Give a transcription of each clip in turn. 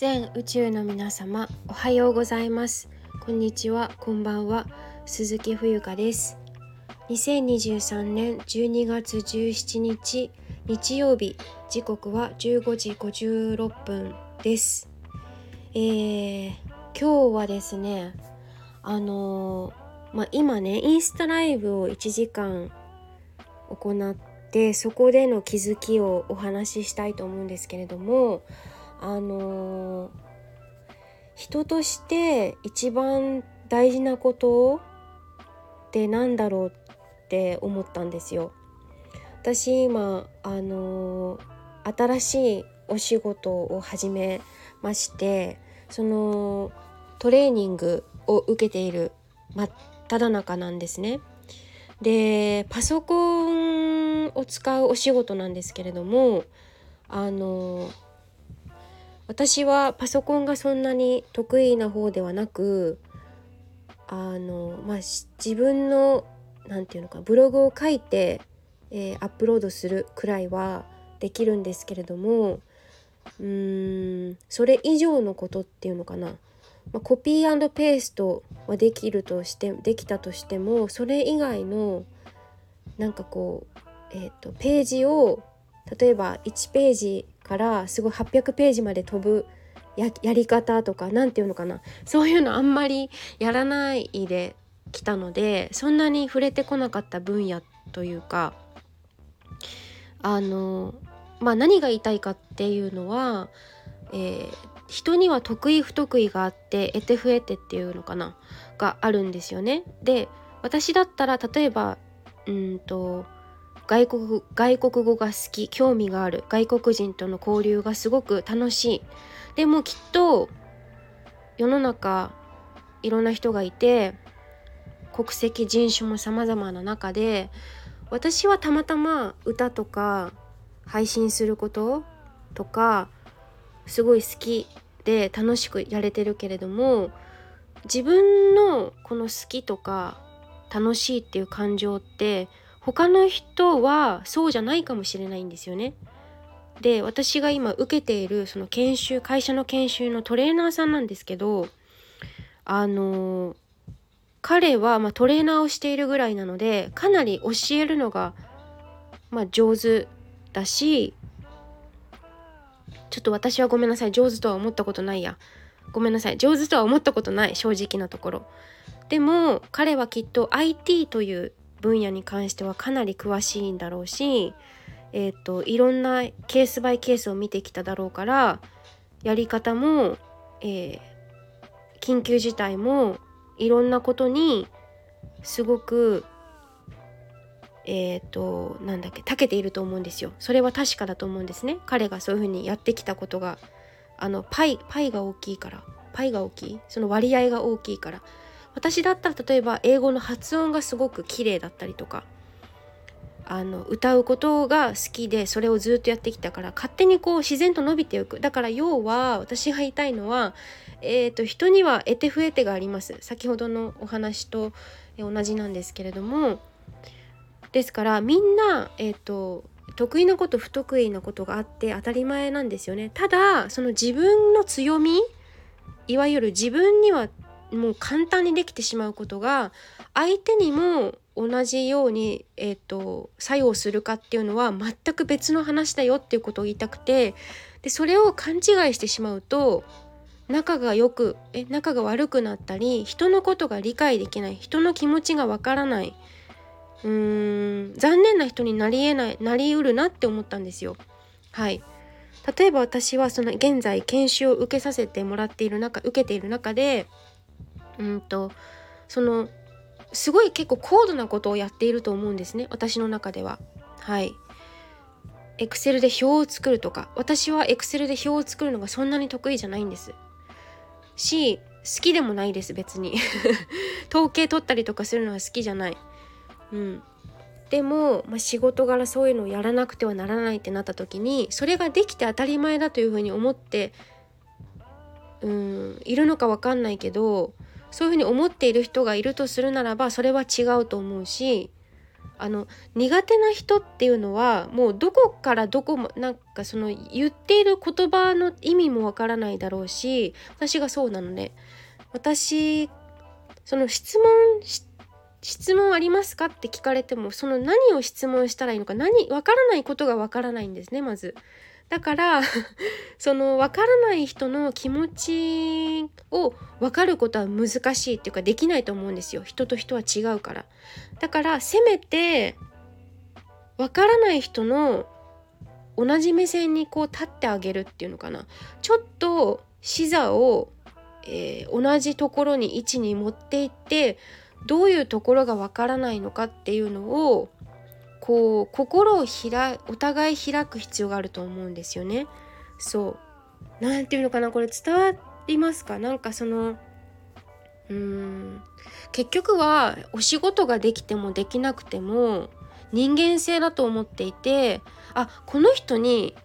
全宇宙の皆様おはようございます。こんにちはこんばんは鈴木冬香です。2023年12月17日日曜日時刻は15時56分です。えー、今日はですねあのー、まあ、今ねインスタライブを1時間行ってそこでの気づきをお話ししたいと思うんですけれどもあのー、人として一番大事なことって何だろうって思ったんですよ。私今あのー、新しいお仕事を始めましてそのトレーニングを受けている真っ只中なんですね。でパソコンを使うお仕事なんですけれどもあのー私はパソコンがそんなに得意な方ではなくあのまあ自分の何て言うのかブログを書いて、えー、アップロードするくらいはできるんですけれどもうーんそれ以上のことっていうのかな、まあ、コピーペーストはできるとしてできたとしてもそれ以外のなんかこう、えーとページを例えば1ページからすごい800ページまで飛ぶやり方とか何て言うのかなそういうのあんまりやらないで来たのでそんなに触れてこなかった分野というかあのまあ何が言いたいかっていうのは、えー、人には得意不得意があって得て増えてっていうのかながあるんですよね。で私だったら例えばうんと外国外国語が好き興味がある外国人との交流がすごく楽しい。でもきっと世の中いろんな人がいて国籍人種も様々な中で私はたまたま歌とか配信することとかすごい好きで楽しくやれてるけれども自分のこの好きとか楽しいっていう感情って他の人はそうじゃないかもしれないんですよね。で私が今受けているその研修会社の研修のトレーナーさんなんですけどあの彼はまトレーナーをしているぐらいなのでかなり教えるのがまあ上手だしちょっと私はごめんなさい上手とは思ったことないやごめんなさい上手とは思ったことない正直なところでも彼はきっと IT という分野に関してはかなり詳しいんだろうし、えーと、いろんなケースバイケースを見てきただろうからやり方も、えー、緊急事態もいろんなことにすごくえっ、ー、となんだっけ長けていると思うんですよ。それは確かだと思うんですね。彼がそういうふうにやってきたことがあのパイパイが大きいからパイが大きい？その割合が大きいから私だったら例えば英語の発音がすごく綺麗だったりとかあの歌うことが好きでそれをずっとやってきたから勝手にこう自然と伸びていく。だから要は私が言いたいのは、えーと、人には得て増えてがあります。先ほどのお話と同じなんですけれども。ですからみんな、えーと得意なこと不得意なことがあって当たり前なんですよね。ただその自分の強みいわゆる自分にはもう簡単にできてしまうことが相手にも同じように、えーと、作用するかっていうのは全く別の話だよっていうことを言いたくてでそれを勘違いしてしまうと仲がよくえ仲が悪くなったり人のことが理解できない人の気持ちがわからないうーん残念な人になりえないなりうるなって思ったんですよ。はい例えば私はその現在研修を受けさせてもらっている中受けている中でうんとそのすごい結構高度なことをやっていると思うんですね私の中では。はい。エクセルで表を作るとか私はエクセルで表を作るのがそんなに得意じゃないんです。し好きでもないです別に 統計取ったりとかするのは好きじゃない。うん。でも、まあ、仕事柄そういうのをやらなくてはならないってなった時にそれができて当たり前だというふうに思ってうんいるのか分かんないけどそういうふうに思っている人がいるとするならばそれは違うと思うしあの苦手な人っていうのはもうどこからどこもなんかその言っている言葉の意味もわからないだろうし私がそうなので私その質問質問ありますかって聞かれてもその何を質問したらいいのか何わからないことがわからないんですねまず。だから その分からない人の気持ちを分かることは難しいっていうかできないと思うんですよ。人と人は違うから。だからせめて分からない人の同じ目線にこう立ってあげるっていうのかな。ちょっと視座を、えー、同じところに位置に持っていってどういうところが分からないのかっていうのをこう心を開お互い開く必要があると思うんですよね。そう何て言うのかなこれ伝わりますか？なんかそのうーん結局はお仕事ができてもできなくても人間性だと思っていてあこの人に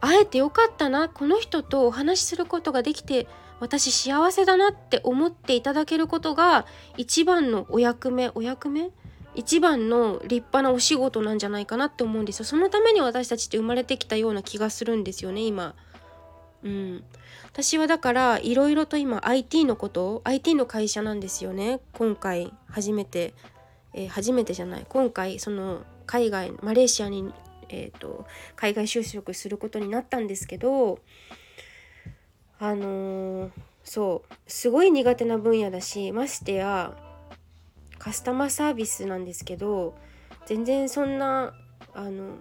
会えてよかったなこの人とお話しすることができて私幸せだなって思っていただけることが一番のお役目お役目一番の立派なお仕事なんじゃないかなって思うんですよ。そのために私たちって生まれてきたような気がするんですよね今。うん。私はだからいろいろと今 IT のこと IT の会社なんですよね。今回初めて、えー、初めてじゃない。今回その海外マレーシアに、えーと、海外就職することになったんですけどあのー、そうすごい苦手な分野だしましてやカスタマーサービスなんですけど全然そんなあの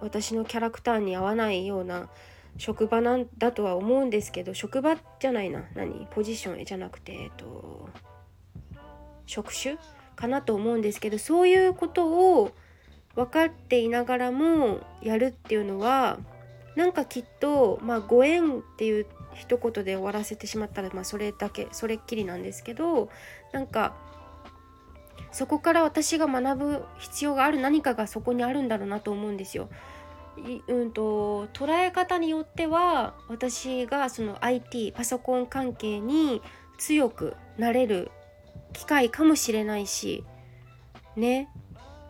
私のキャラクターに合わないような職場なんだとは思うんですけど職場じゃないな。何？ポジションじゃなくてえっと職種かなと思うんですけどそういうことを分かっていながらもやるっていうのはなんかきっとまあご縁っていう一言で終わらせてしまったらまあそれだけそれっきりなんですけどなんかそこから私が学ぶ必要がある何かがそこにあるんだろうなと思うんですよ。うんと捉え方によっては私がその IT パソコン関係に強くなれる機会かもしれないしね。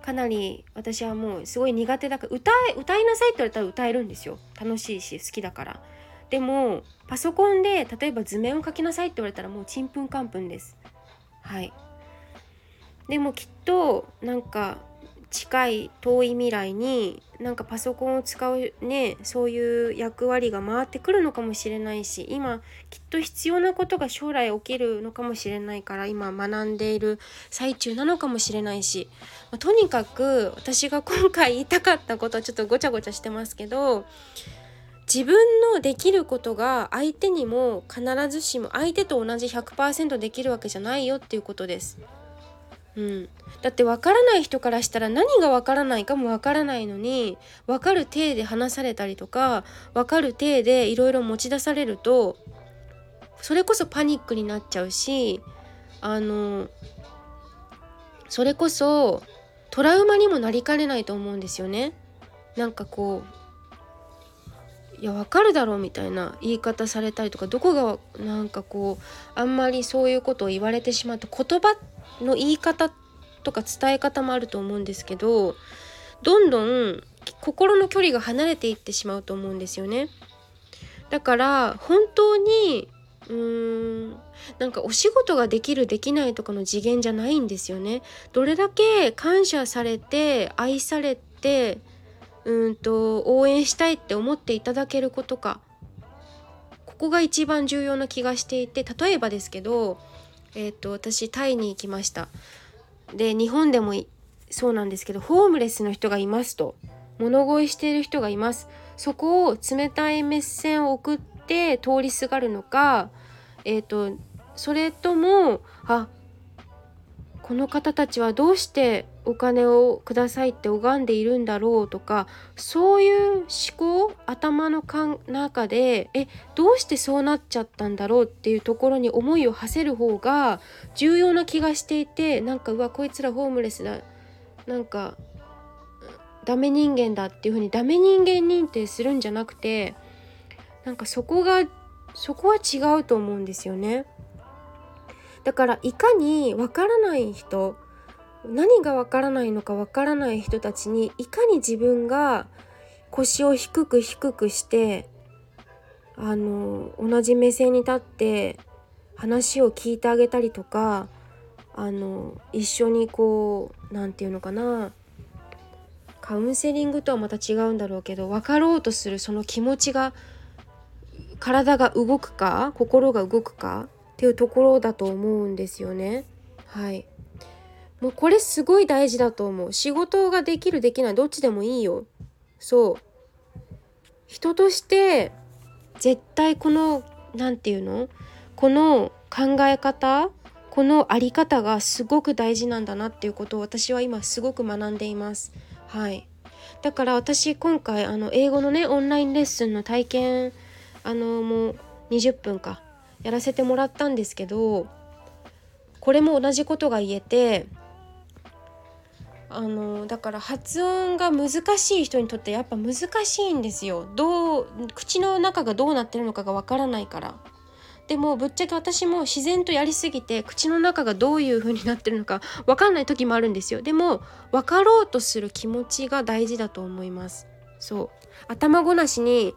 かなり私はもうすごい苦手だから歌え歌いなさいって言われたら歌えるんですよ。楽しいし好きだから。でもパソコンで例えば図面を描きなさいって言われたらもうちんぷんかんぷんです。はい。でもきっとなんか近い遠い未来になんかパソコンを使うねそういう役割が回ってくるのかもしれないし今きっと必要なことが将来起きるのかもしれないから今学んでいる最中なのかもしれないし、まあ、とにかく私が今回言いたかったことはちょっとごちゃごちゃしてますけど自分のできることが相手にも必ずしも相手と同じ100%できるわけじゃないよっていうことです。うん、だって分からない人からしたら何が分からないかも分からないのに分かる体で話されたりとか分かる体でいろいろ持ち出されるとそれこそパニックになっちゃうしあのそれこそトラウマにもなりかねないと思うんですよね。なんかこういや分かるだろうみたいな言い方されたりとかどこがなんかこうあんまりそういうことを言われてしまうと言葉っての言い方とか伝え方もあると思うんですけどどんどん心の距離が離れていってしまうと思うんですよね。だから本当にうーんなんかお仕事ができるできないとかの次元じゃないんですよね。どれだけ感謝されて愛されてうんと応援したいって思っていただけることかここが一番重要な気がしていて例えばですけどえっ、ー、と私タイに行きました。で日本でもそうなんですけどホームレスの人がいますと。物乞いしている人がいます。そこを冷たい目線を送って通りすがるのかえっ、ー、とそれともあこの方たちはどうしてお金をくださいって拝んでいるんだろうとかそういう思考頭の中でえどうしてそうなっちゃったんだろうっていうところに思いを馳せる方が重要な気がしていてなんかうわこいつらホームレスだなんかダメ人間だっていうふうにダメ人間認定するんじゃなくてなんかそこがそこは違うと思うんですよね。だからいかにわからない人何がわからないのかわからない人たちにいかに自分が腰を低く低くしてあの同じ目線に立って話を聞いてあげたりとかあの一緒にこう何て言うのかなカウンセリングとはまた違うんだろうけど分かろうとするその気持ちが体が動くか心が動くかっていうところだと思うんですよね。はいもうこれすごい大事だと思う。仕事ができるできないどっちでもいいよ。そう。人として絶対この何て言うの？この考え方このあり方がすごく大事なんだなっていうことを私は今すごく学んでいます。はい。だから私今回あの英語のねオンラインレッスンの体験あのもう20分かやらせてもらったんですけどこれも同じことが言えてあのだから発音が難しい人にとってやっぱ難しいんですよ。どう口の中がどうなってるのかがわからないから。でもぶっちゃけ私も自然とやりすぎて口の中がどういう風になってるのかわかんない時もあるんですよ。でも分かろうとする気持ちが大事だと思います。そう。頭ごなしに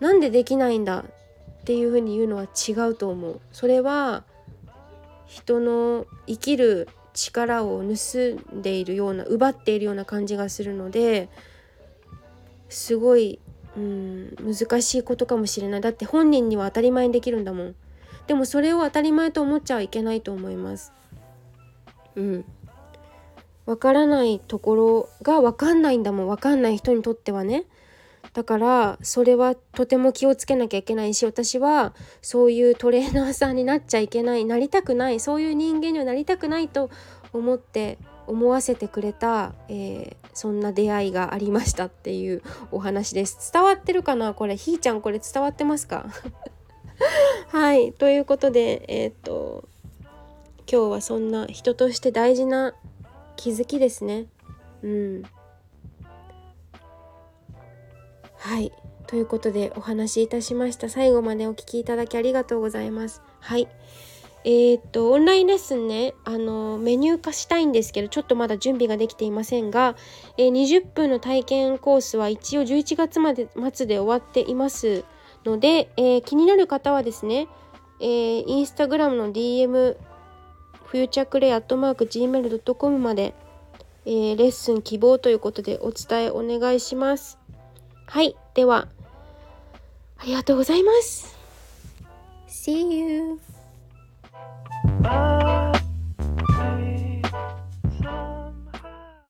なんでできないんだっていう風に言うのは違うと思う。それは人の生きる力を盗んでいるような奪っているような感じがするのですごい、うん、難しいことかもしれない。だって本人には当たり前にできるんだもん。でもそれを当たり前と思っちゃいけないと思います。うん。わからないところがわかんないんだもん。わかんない人にとってはね。だからそれはとても気をつけなきゃいけないし私はそういうトレーナーさんになっちゃいけないなりたくないそういう人間にはなりたくないと思って思わせてくれた、えー、そんな出会いがありましたっていうお話です。伝わってるかな？これひーちゃんこれ伝わってますか？はいということでえっ、と今日はそんな人として大事な気づきですね。うん。はい。ということでお話しいたしました。最後までお聴きいただきありがとうございます。はい。えー、っとオンラインレッスンねあのメニュー化したいんですけどちょっとまだ準備ができていませんが、えー、20分の体験コースは一応11月まで末で終わっていますので、えー、気になる方はですね、えー、インスタグラムの DM フューチャークレイアットマーク Gmail.com まで、えー、レッスン希望ということでお伝えお願いします。はい、では、ありがとうございます。See you!